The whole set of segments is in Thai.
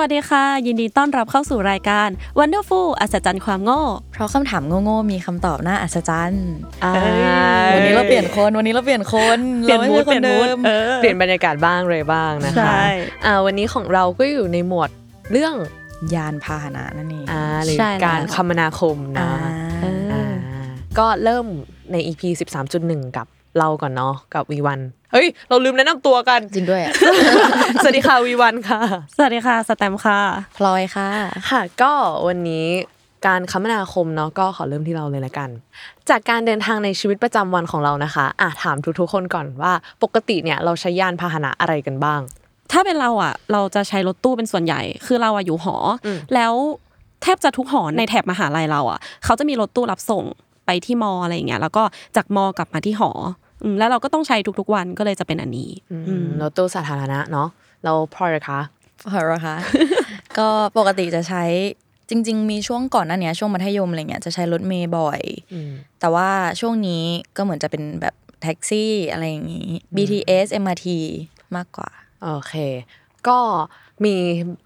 วัสดีค่ะ ยินดีต้อนรับเข้าสู่รายการ Wonderful อัศจรรย์ความโง่ เพราะคำถามโง่ๆมีคำตอบน่าอัศจรรย์อ่าวันนี้เราเปลี่ยนคนวันนี้เราเปลี่ยนคนเปลี่ยนรามูไม่ดใช่เปลี่ยนมูดดิมเออเปลี่ยนบรรยากาศบ้างเลยบ้างนะใช่คะอ่าวันนี้ของเราก็อยู่ในหมวดเรื่องยานพาหนะนั่นเองอ่าหรือใช่แล้วการคมนาคมนะอ่าอ่าก็เริ่มใน EP 13.1 กับ เราก่อนเนาะกับวีวันเฮ้ย เราลืมแนะนำตัวกัน จริงด้วยอะสวัสดีค่ะวีวันค่ะ สวัสดีค่ะสแตมป์ค่ะ พลอยค่ะ ค่ะ ก็วันนี้การคมนาคมเนาะก็ขอเริ่มที่เราเลยละกัน จากการเดินทางในชีวิตประจำวันของเรานะคะอะถามทุกๆคนก่อนว่าปกติเนี่ยเราใช้ยานพาหนะอะไรกันบ้าง ถ้าเป็นเราอะ เราจะใช้รถตู้เป็นส่วนใหญ่ คือเราอะอยู่หออมแล้วแทบจะทุกหอในแถบมหาลัยเราอะเขาจะมีรถตู้รับส่งไปที่มออะไรอย่างเงี้ยแล้วก็จากมอกลับมาที่หออืม แล้วเราก็ต้องใช้ทุกๆวันก็เลยจะเป็นอันนี้อืมรถตู้สาธารณะเนาะเราพลอยคะพลอยเหรอคะก็ปกติจะใช้จริง ๆ มีช่วงก่อนหน้าเนี้ยช่วงมัธยมอะไรเงี้ยจะใช้รถเมย์บ่อยอืมแต่ว่าช่วงนี้ก็เหมือนจะเป็นแบบแท็กซี่อะไรอย่างงี้ BTS MRT มากกว่า โอเค ก็ มี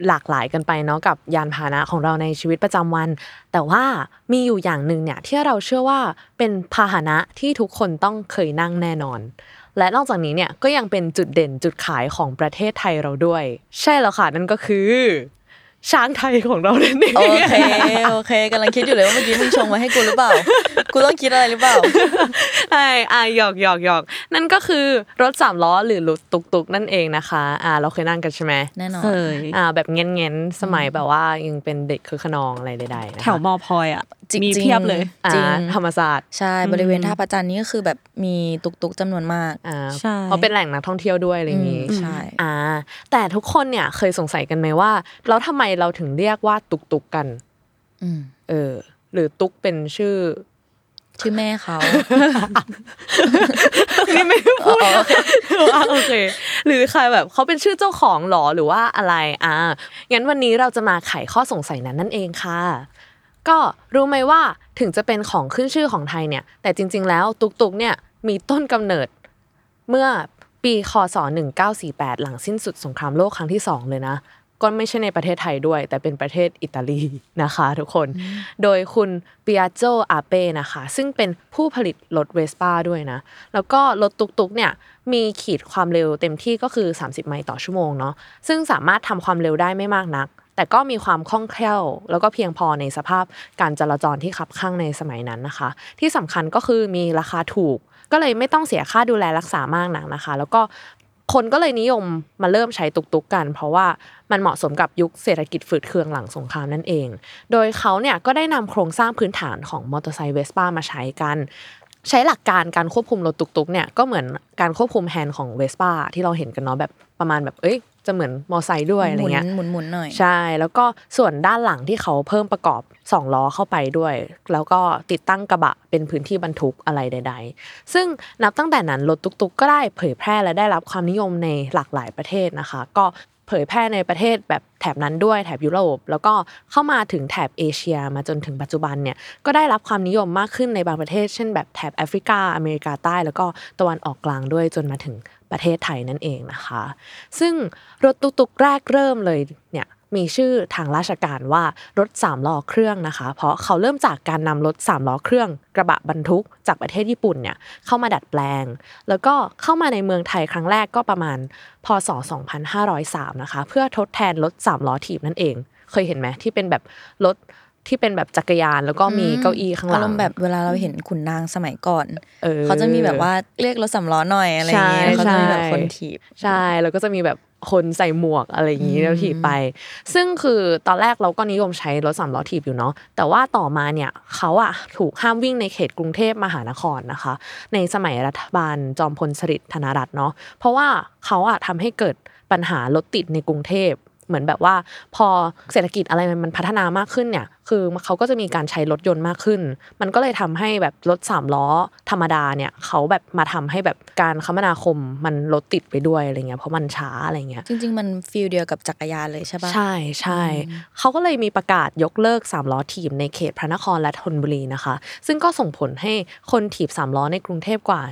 หลากหลายกันไปเนาะกับยานพาหนะของเราในชีวิตประจำวัน แต่ว่ามีอยู่อย่างหนึ่งเนี่ยที่เราเชื่อว่าเป็นพาหนะที่ทุกคนต้องเคยนั่งแน่นอน และนอกจากนี้เนี่ยก็ยังเป็นจุดเด่นจุดขายของประเทศไทยเราด้วย ใช่แล้วค่ะนั่นก็คือ ช้างไทยของเรานั่นเองโอเคโอเคกำลังคิดอยู่เลยว่าเมื่อกี้มึงชงมาให้กูหรือเปล่า กูต้องคิดอะไรหรือเปล่าใช่อะหยอกหยอกหยอกนั่นก็คือรถสามล้อหรือรถตุกตุกๆนั่นเองนะคะ อ่า เราเคยนั่งกันใช่ไหมแน่นอนเคยอ่าแบบเงี้ยเงี้ยๆสมัยแบบว่ายังเป็นเด็กคือขนองอะไรใดๆนะคะแถวมอพลอยอะจริงๆมีเพียบเลยอ่าจริงธรรมศาสตร์ใช่บริเวณท่าประจันนี่ก็คือแบบมีตุกๆจำนวนมากอ่าใช่เพราะเป็นแหล่งนักท่องเที่ยวด้วยอะไรอย่างงี้อืมใช่อ่าแต่ทุกคนเนี่ยเคยสงสัยกันไหมว่าแล้วทำไมเราถึงเรียกว่าตุกตุกๆกันอืมเออ หรือตุกเป็นชื่อ ชื่อแม่เขานี่ไม่พูดว่าโอเค หรือใครแบบเขาเป็นชื่อเจ้าของหรอหรือว่าอะไร อ่างั้นวันนี้เราจะมาไขข้อสงสัยนั้นนั่นเองค่ะ ก็รู้ไหมว่าถึงจะเป็นของขึ้นชื่อของไทยเนี่ย แต่จริง ๆ แล้วตุกตุกเนี่ยมีต้นกำเนิดเมื่อปีคศ1948 หลังสิ้นสุดสงครามโลกครั้งที่ 2 เลยนะ ก็ไม่ใช่ในประเทศไทยด้วย แต่เป็นประเทศอิตาลีนะคะทุกคน โดยคุณปิอาโจอาเป้นะคะ ซึ่งเป็นผู้ผลิตรถเวสป้าด้วยนะ แล้วก็รถตุกๆเนี่ยมีขีดความเร็วเต็มที่ก็คือ 30 ไมล์ต่อชั่วโมงเนาะซึ่งสามารถทำความเร็วได้ไม่มากนัก แต่ก็มีความคล่องแคล่ว แล้วก็เพียงพอในสภาพการจราจรที่ขับข้างในสมัยนั้นนะคะ ที่สำคัญก็คือมีราคาถูกก็เลยไม่ต้องเสียค่าดูแลรักษามากนักนะคะ แล้วก็ คนก็เลยนิยมมาเริ่มใช้ตุกๆกัน เพราะว่ามันเหมาะสมกับยุคเศรษฐกิจฝืดเคืองหลังสงครามนั่นเอง โดยเขาเนี่ยก็ได้นำโครงสร้างพื้นฐานของมอเตอร์ไซค์เวสป้ามาใช้กัน ใช้หลักการการควบคุมรถตุกๆเนี่ยก็เหมือนการควบคุมแฮนด์ของเวสป้าที่เราเห็นกันเนาะแบบประมาณแบบเอ้ยจะเหมือนมอไซค์ด้วยอะไรหมุนเงี้ยหมุนหมุนหน่อยใช่ แล้วก็ส่วนด้านหลังที่เขาเพิ่มประกอบ2ล้อเข้าไปด้วย แล้วก็ติดตั้งกระบะเป็นพื้นที่บรรทุกอะไรใด ๆ ซึ่งนับตั้งแต่นั้นรถตุกๆ ก็ได้เผยแพร่และได้รับความนิยมในหลากหลายประเทศนะคะ ก็ เผยแพร่ในประเทศแบบแถบนั้นด้วยแถบยุโรป แล้วก็เข้ามาถึงแถบเอเชียมาจนถึงปัจจุบันเนี่ยก็ได้รับความนิยมมากขึ้นในบางประเทศ เช่นแบบแถบแอฟริกาอเมริกาใต้ แล้วก็ตะวันออกกลางด้วยจนมาถึงประเทศไทยนั่นเองนะคะ ซึ่งรถตุกๆแรกเริ่มเลยเนี่ย มีชื่อทางราชการว่ารถสามล้อเครื่องนะคะ เพราะเขาเริ่มจากการนำรถสามล้อเครื่อง กระบะบรรทุกจากประเทศญี่ปุ่นเนี่ยเข้ามาดัดแปลง แล้วก็เข้ามาในเมืองไทยครั้งแรกก็ประมาณพศ 2503 นะคะ เพื่อทดแทนรถสามล้อถีบนั่นเอง เคยเห็นไหมที่เป็นแบบรถที่เป็นแบบจักรยานแล้วก็มีเก้าอี้ข้างหลังอารมณ์แบบเวลาเราเห็นขุนนางสมัยก่อนเออเขาจะมีแบบว่าเรียกรถสำล้อหน่อยอะไรอย่างเงี้ยใช่เขาจะมีแบบใช่คนถีบ ใช่ แล้วก็จะมีแบบ คนใส่หมวกอะไรอย่างนี้อืมแล้วถีบไป ซึ่งคือตอนแรกเราก็นิยมใช้รถสามล้อถีบอยู่เนาะแต่ว่าต่อมาเนี่ยเขาอะถูกห้ามวิ่งในเขตกรุงเทพมหานครนะคะ ในสมัยรัฐบาลจอมพลสฤษดิ์ธนรัตน์เนาะเพราะว่าเขาอะทำให้เกิดปัญหารถติดในกรุงเทพ เหมือนแบบว่า พอเศรษฐกิจอะไรมันพัฒนามากขึ้นเนี่ย คือเขาก็จะมีการใช้รถยนต์มากขึ้น มันก็เลยทำให้แบบรถสามล้อธรรมดาเนี่ยเขาแบบมาทำให้แบบการคมนาคมมันรถติดไปด้วยอะไรเงี้ยเพราะมันช้าอะไรเงี้ยจริง ๆ มันฟีลเดียวกับจักรยานเลยใช่ปะใช่ใช่เขาก็เลยมีประกาศยกเลิกสามล้อถีบในเขตพระนครและธนบุรีนะคะ ซึ่งก็ส่งผลให้คนถีบสามล้อในกรุงเทพกว่า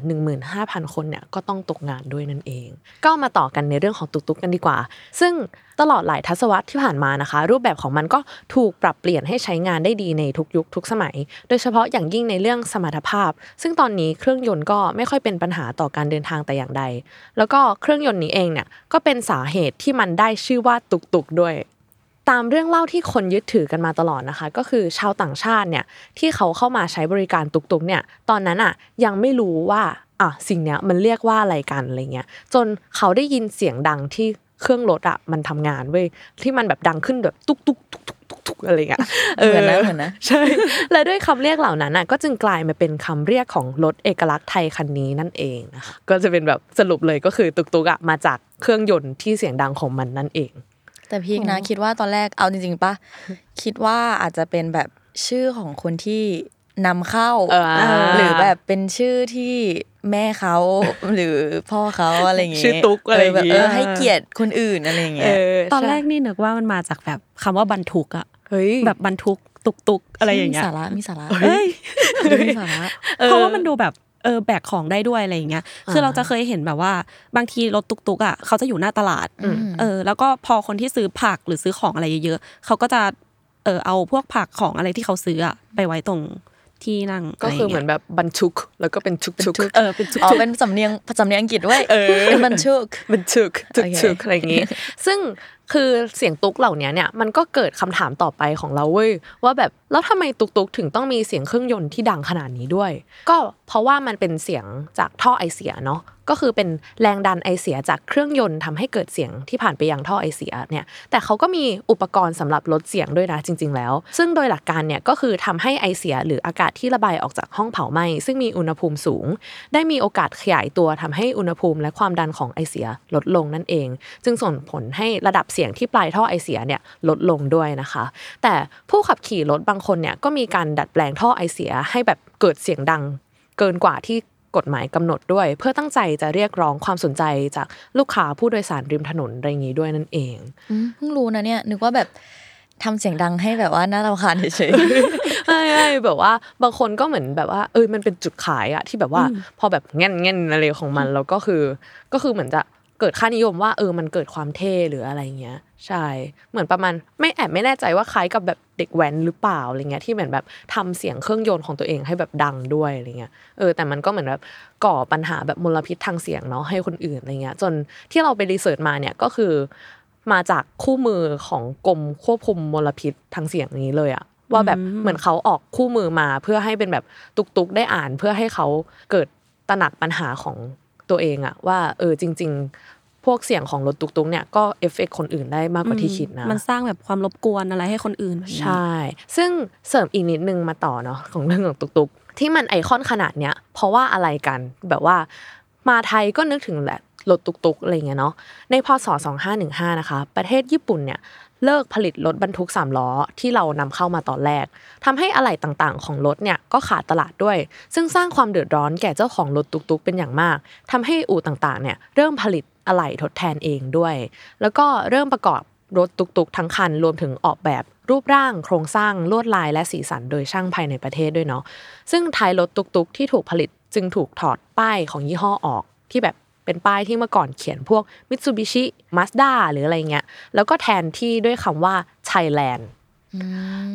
15,000 คนเนี่ยก็ต้องตกงานด้วยนั่นเอง ก็มาต่อกันในเรื่องของตุกตุกกันดีกว่า ซึ่ง ตลอดหลายทศวรรษที่ผ่านมานะคะ รูปแบบของมันก็ถูกปรับเปลี่ยนให้ใช้งานได้ดีในทุกยุคทุกสมัย โดยเฉพาะอย่างยิ่งในเรื่องสมรรถภาพ ซึ่งตอนนี้เครื่องยนต์ก็ไม่ค่อยเป็นปัญหาต่อการเดินทางแต่อย่างใด แล้วก็เครื่องยนต์นี้เองเนี่ยก็เป็นสาเหตุที่มันได้ชื่อว่าตุกตุกด้วยตามเรื่องเล่าที่คนยึดถือกันมาตลอดนะคะ ก็คือชาวต่างชาติเนี่ยที่เขาเข้ามาใช้บริการตุกตุกเนี่ยตอนนั้นอะยังไม่รู้ว่าอะสิ่งเนี้ยมันเรียกว่าอะไรกันอะไรเงี้ยจนเขาได้ยินเสียงดังที่ เครื่องรถอะมันทำงานเว้ยที่มันแบบดังขึ้นแบบตุกตุกตุกตุกตุกตุกอะไรเงี้ยเหมือนนะเหมือนนะใช่และด้วยคำเรียกเหล่านั้นอะก็จึงกลายมาเป็นคำเรียกของรถเอกลักษณ์ไทยคันนี้นั่นเองนะคะก็จะเป็นแบบสรุปเลยก็คือตุกตุกอะมาจากเครื่องยนต์ที่เสียงดังของมันนั่นเอง แต่พีกนะคิดว่าตอนแรกเอาจริงๆปะคิดว่าอาจจะเป็นแบบชื่อของคนที่นำเข้าเออหรือแบบเป็นชื่อที่ แม่เขาหรือพ่อเขาอะไรอย่างเงี้ยชื่อตุ๊กอะไรอย่างแบบงี้เออให้เกียรติคนอื่นอะไรอย่างเงี้ยตอนแรกนี่นึกว่ามันมาจากแบบคำว่าบรรทุกอะเฮ้ยแบบบรรทุกตุกตุกๆอะไรอย่างเงี้ยมีสาระมีสาระเอ้ยมีสาระเพราะว่ามันดูแบบเออแบกของได้ด้วยอะไรอย่างเงี้ย คือเราจะเคยเห็นแบบว่าบางทีรถตุกตุกๆอะเขาจะอยู่หน้าตลาด เออ แล้วก็พอคนที่ซื้อผักหรือซื้อของอะไรเยอะๆเขาก็จะเออเอาพวกผักของอะไรที่เขาซื้ออะไปไว้ตรง ที่นั่งก็คือเหมือนแบบบรรทุก แล้วก็เป็นชุกชุกเออเป็นชุกอ๋อๆเป็นสำเนียงสำเนียงอังกฤษด้วยเป็นบรรทุกบรรทุกทุกโอเคชุกอะไรอย่างงี้ ซึ่งคือเสียงตุกเหล่านี้เนี่ยมันก็เกิดคำถามต่อไปของเราเว้ยว่าแบบแล้วทำไมตุกตุกถึงต้องมีเสียงเครื่องยนต์ที่ดังขนาดนี้ด้วย ก็เพราะว่ามันเป็นเสียงจากท่อไอเสียเนาะ ก็คือเป็นแรงดันไอเสียจากเครื่องยนต์ทำให้เกิดเสียงที่ผ่านไปยังท่อไอเสียเนี่ยแต่เขาก็มีอุปกรณ์สำหรับลดเสียงด้วยนะจริง ๆ แล้ว ซึ่งโดยหลักการเนี่ยก็คือทำให้ไอเสียหรืออากาศที่ระบายออกจากห้องเผาไหม้ซึ่งมีอุณหภูมิสูง ได้มีโอกาสขยายตัวทำให้อุณหภูมิและความดันของไอเสียลดลงนั่นเอง จึงส่งผลให้ระดับเสียงที่ปลายท่อไอเสียเนี่ยลดลงด้วยนะคะ แต่ผู้ขับขี่รถบางคนเนี่ยก็มีการดัดแปลงท่อไอเสียให้แบบเกิดเสียงดังเกินกว่าที่ กฎหมายกำหนดด้วย เพื่อตั้งใจจะเรียกร้องความสนใจจากลูกค้าผู้โดยสารริมถนนอะไรอย่างนี้ด้วยนั่นเองอืมเพิ่งรู้นะเนี่ยนึกว่าแบบทำเสียงดังให้แบบว่าน่ารำคาญเฉยใช่ใช่แบบว่าบางคนก็เหมือนแบบว่าเอยมันเป็นจุดขายอะที่แบบว่าพอแบบแง่นแง่นอะไรของมันแล้วก็คือ ก็คือเหมือนจะ เกิดค่านิยมว่าเออมันเกิดความเท่หรืออะไรเงี้ยใช่เหมือนประมาณไม่แอบไม่แน่ใจว่าคล้ายกับแบบเด็กแว้นหรือเปล่าอะไรเงี้ยที่เหมือนแบบทำเสียงเครื่องยนต์ของตัวเองให้แบบดังด้วยอะไรเงี้ยเออแต่มันก็เหมือนแบบก่อปัญหาแบบมลพิษทางเสียงเนาะให้คนอื่นอะไรเงี้ยจนที่เราไป research มาเนี่ยก็คือมาจากคู่มือของกรมควบคุมมลพิษทางเสียงนี้เลยอะว่าแบบเหมือนเขาออกคู่มือมาเพื่อให้เป็นแบบตุกๆได้อ่านเพื่อให้เขาเกิดตระหนักปัญหาของ ตัวเองอะว่าเออจริง ๆ พวกเสียงของรถตุกๆเนี่ยก็เอฟเฟกต์คนอื่นได้มากกว่าที่คิดนะ มันสร้างแบบความรบกวนอะไรให้คนอื่นแบบนี้ใช่ ซึ่งเสริมอีกนิดนึงมาต่อเนาะของเรื่องของตุกๆ ที่มันไอคอนขนาดเนี้ยเพราะว่าอะไรกันแบบว่ามาไทยก็นึกถึงแหละรถตุกๆอะไรเงี้ยเนาะในพศ2515นะคะ ประเทศญี่ปุ่นเนี่ย เลิกผลิตรถบรรทุกสามล้อที่เรานำเข้ามาตอนแรกทำให้อะไหล่ต่างๆ ของรถเนี่ยก็ขาดตลาดด้วย ซึ่งสร้างความเดือดร้อนแก่เจ้าของรถตุกๆเป็นอย่างมากทำให้อู่ต่างๆเนี่ยเริ่มผลิตอะไหล่ทดแทนเองด้วย แล้วก็เริ่มประกอบรถตุกๆ ทั้งคันรวมถึงออกแบบรูปร่างโครงสร้างลวดลายและสีสันโดยช่างภายในประเทศด้วยเนาะซึ่งท้ายรถตุกๆ ที่ถูกผลิตจึงถูกถอดป้ายของยี่ห้อออกที่แบบ เป็นป้ายที่เมื่อก่อนเขียนพวก Mitsubishi Mazda หรืออะไรเงี้ยแล้วก็แทนที่ด้วยคำว่า Thailand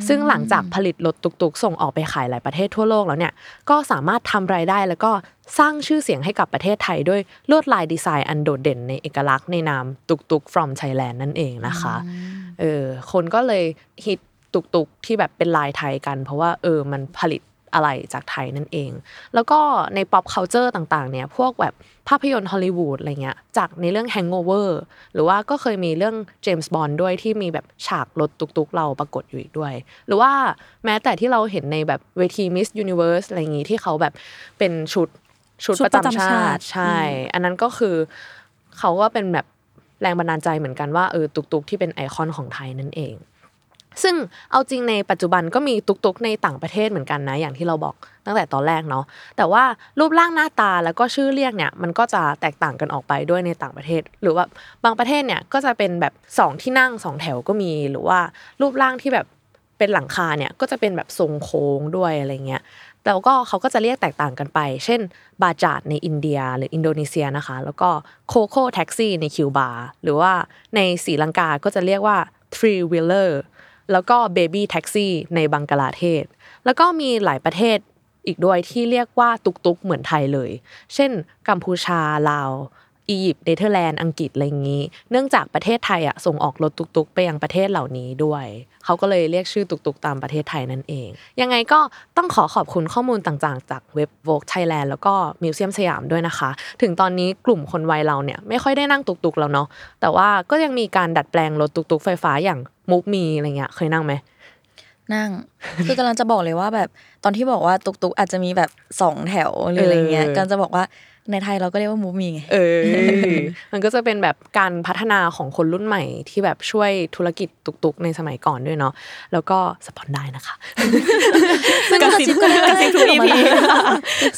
ซึ่งหลังจากผลิตรถตุกๆ ส่งออกไปขายหลายประเทศทั่วโลกแล้วเนี่ยก็สามารถทำรายได้แล้วก็สร้างชื่อเสียงให้กับประเทศไทยด้วยลวดลายดีไซน์อันโดดเด่นในเอกลักษณ์ในนามตุกๆ from Thailand นั่นเองนะคะเออคนก็เลยฮิตตุกๆ ที่แบบเป็นลายไทยกัน เพราะว่าเออมันผลิต อะไรจากไทยนั่นเอง แล้วก็ใน pop culture ต่างๆ เนี่ย พวกแบบภาพยนตร์ฮอลลีวูดอะไรเงี้ย จากในเรื่อง Hangover หรือว่าก็เคยมีเรื่อง James Bond ด้วยที่มีแบบฉากรถตุกๆ เราปรากฏอยู่อีกด้วย หรือว่าแม้แต่ที่เราเห็นในแบบเวที Miss Universe อะไรอย่างงี้ที่เขาแบบเป็นชุดชุดชุดประประจำจำชาชาติติใช่ อันนั้นก็คือเขาก็เป็นแบบแรงบันดาลใจเหมือนกันว่าเออตุกๆ ที่เป็นไอคอนของไทยนั่นเอง ซึ่งเอาจริงในปัจจุบันก็มีตุกๆในต่างประเทศเหมือนกันนะ อย่างที่เราบอกตั้งแต่ตอนแรกเนาะแต่ว่ารูปร่างหน้าตาแล้วก็ชื่อเรียกเนี่ยมันก็จะแตกต่างกันออกไปด้วยในต่างประเทศ หรือว่าบางประเทศเนี่ยก็จะเป็นแบบสองที่นั่งสองแถวก็มีหรือว่ารูปร่างที่แบบเป็นหลังคาเนี่ยก็จะเป็นแบบทรงโค้งด้วยอะไรเงี้ยแล้วก็เขาก็จะเรียกแตกต่างกันไป เช่น บาจาจในอินเดียหรืออินโดนีเซียนะคะ แล้วก็ Coco taxi ในคิวบาหรือว่าในศรีลังกาก็จะเรียกว่า three wheeler แล้วก็ baby taxi ในบังกลาเทศ แล้วก็มีหลายประเทศอีกด้วยที่เรียกว่าตุกตุกๆเหมือนไทยเลย เช่น กัมพูชาลาว อียิปต์เนเธอร์แลนด์อังกฤษอะไรอย่างนี้ เนื่องจากประเทศไทยอะส่งออกรถตุกตุกๆไปยังประเทศเหล่านี้ด้วย เขาก็เลยเรียกชื่อตุกตุกๆ ตามประเทศไทยนั่นเอง ยังไงก็ต้องขอขอบคุณข้อมูลต่างๆ จากเว็บ Vogue Thailand แล้วก็มิวเซียมสยามด้วยนะคะ ถึงตอนนี้กลุ่มคนวัยเราเนี่ยไม่ค่อยได้นั่งตุกตุกๆแล้วเนาะแต่ว่าก็ยังมีการดัดแปลงรถตุกตุกๆไฟฟ้าอย่างมุกมีอะไรเงี้ยเคยนั่งไหมนั่ง คือกำลังจะบอกเลยว่าแบบตอนที่บอกว่าตุกตุกอาจจะมีแบบสองแถวหรืออะไรเงี้ยเออกำลังจะบอกว่า ในไทยเราก็เรียกว่ามูฟมีไงเออ มันก็จะเป็นแบบการพัฒนาของคนรุ่นใหม่ที่แบบช่วยธุรกิจตุกๆ ในสมัยก่อนด้วยเนาะแล้วก็สปอนได้นะคะซึ่งกระซิบก็ได้กระซิบทุกออกมา EP ได้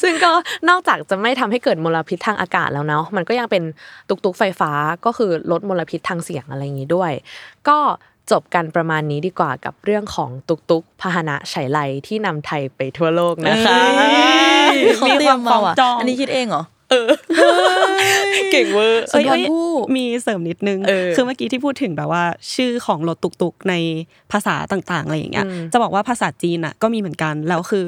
ซึ่งก็นอกจากจะไม่ทำให้เกิดมลพิษทางอากาศแล้วเนาะมันก็ยังเป็นตุกๆไฟฟ้าก็คือลดมลพิษทางเสียงอะไรอย่างนี้ด้วย ก็จบกันประมาณนี้ดีกว่ากับเรื่องของตุกๆพาหนะไฉไลที่นำไทยไปทั่วโลกนะคะเขาเตรียมมาว่ะจองอันนี้คิดเองเหรอ เก่งเวอร์สุนทรเอ้ยภู่มีเสริมนิดนึงเออคือเมื่อกี้ที่พูดถึงแบบว่า ชื่อของรถตุกๆในภาษาต่างๆอะไรอย่างเงี้ยอืมจะบอกว่าภาษาจีนอะก็มีเหมือนกัน แล้วคือ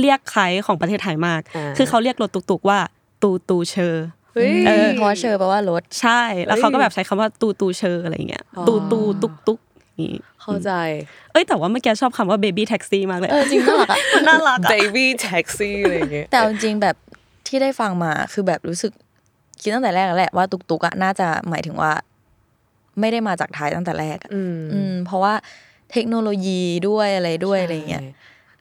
เรียกคล้ายของประเทศไทยมากอ่าคือเขาเรียกรถตุกๆว่า ตูตูเชอร์เฮ้ยเออเพราะว่าเชอร์แปลว่ารถ ใช่ แล้วเขาก็แบบใช้คำว่าตูตูเชอร์อะไรอย่างเงี้ยอ๋อตูตูตุกตุกนี่เข้าใจ เอ้ยแต่ว่าเมื่อกี้ชอบคำว่าเบบี้แท็กซี่มากเลย เออจริงน่ารักอะน่ารักอะ baby taxi อะไรอย่างเงี้ย แต่เอาจริงๆแบบ ที่ได้ฟังมาคือแบบรู้สึกคิดตั้งแต่แรกแล้วแหละว่าตุกตุกอะน่าจะหมายถึงว่า ไม่ได้มาจากไทยตั้งแต่แรกอะอืมอืมเพราะว่าเทคโนโลยีด้วยอะไรด้วยอะไรเงี้ยใช่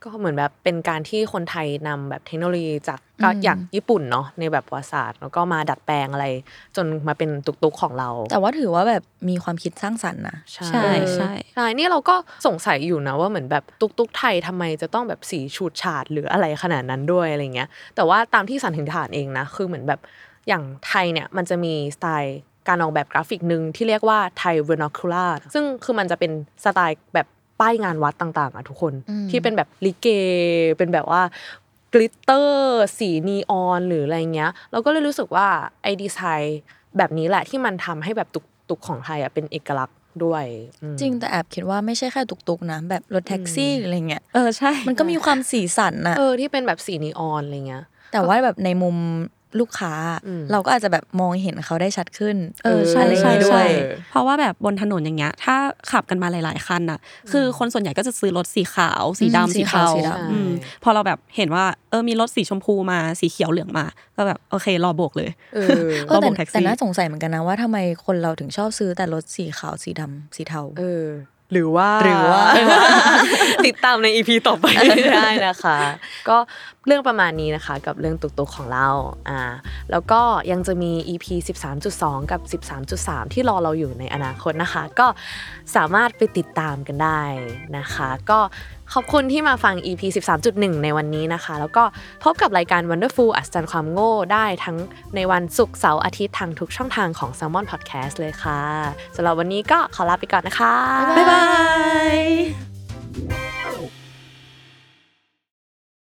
ก็เหมือนแบบเป็นการที่คนไทยนำแบบเทคโนโลยีจากก็อืมอย่างญี่ปุ่นเนาะในแบบประวัติศาสตร์ แล้วก็มาดัดแปลงอะไร จนมาเป็นตุกๆของเรา แต่ว่าถือว่าแบบมีความคิดสร้างสรรค์นะใช่ใช่ใช่นี่เราก็สงสัยอยู่นะว่าเหมือนแบบตุกๆไทยทำไมจะต้องแบบสีฉูดฉาดหรืออะไรขนาดนั้นด้วยอะไรเงี้ย แต่ว่าตามที่สันนิษฐานเองนะคือเหมือนแบบอย่างไทยเนี่ยมันจะมีสไตล์การออกแบบกราฟิกหนึ่งที่เรียกว่าไทย vernacular ซึ่งคือมันจะเป็นสไตล์แบบ ป้ายงานวัดต่างๆอะทุกคนอืมที่เป็นแบบลิเก เป็นแบบว่าglitter สีนีออนหรืออะไรเงี้ย เราก็เลยรู้สึกว่าไอดีไซน์แบบนี้แหละที่มันทำให้แบบตุกตุกของไทยอะเป็นเอกลักษณ์ด้วยอืมจริงแต่แอบคิดว่าไม่ใช่แค่ตุกตุกนะ แบบรถแท็กซี่หรืออะไรเงี้ยเออใช่ มันก็มีความสีสันนะเออที่เป็นแบบสีนีออนอะไรเงี้ยแต่ว่าแบบในมุม ลูกค้าอืมเราก็อาจจะแบบมองเห็นเขาได้ชัดขึ้น เออใช่อะไรอย่างงี้ด้วยใช่ใช่เพราะว่าแบบบนถนนอย่างเงี้ย ถ้าขับกันมาหลาย ๆ คันอะ คือคนส่วนใหญ่ก็จะซื้อรถสีขาว สีอืมดำสีสีขาวเทาสีดำอืมพอเราแบบเห็นว่าเออมีรถสีชมพูมาสีเขียวเหลืองมา ก็แบบโอเครอโบกเลยเออเออแต่ระบบแท็กซี่แต่น่าสงสัยเหมือนกันนะว่าทำไมคนเราถึงชอบซื้อแต่รถสีขาวสีดำสีเทาเออ หรือว่าหรือว่า ติดตามในอีพีต่อไปได้นะคะ ก็เรื่องประมาณนี้นะคะ กับเรื่องตุกตุกของเราอ่าแล้วก็ยังจะมี EP 13.2 กับ 13.3 ที่รอเราอยู่ในอนาคตนะคะ ก็สามารถไปติดตามกันได้นะคะ ก็ ขอบคุณที่มาฟัง EP 13.1 ในวันนี้นะคะ แล้วก็พบกับรายการ Wonderful อัศจรรย์ความโง่ได้ทั้งในวันศุกร์เสาร์อาทิตย์ทางทุกช่องทางของ Salmon Podcast เลยค่ะสำหรับวันนี้ก็ขอลาไปก่อนนะคะ บ๊ายบาย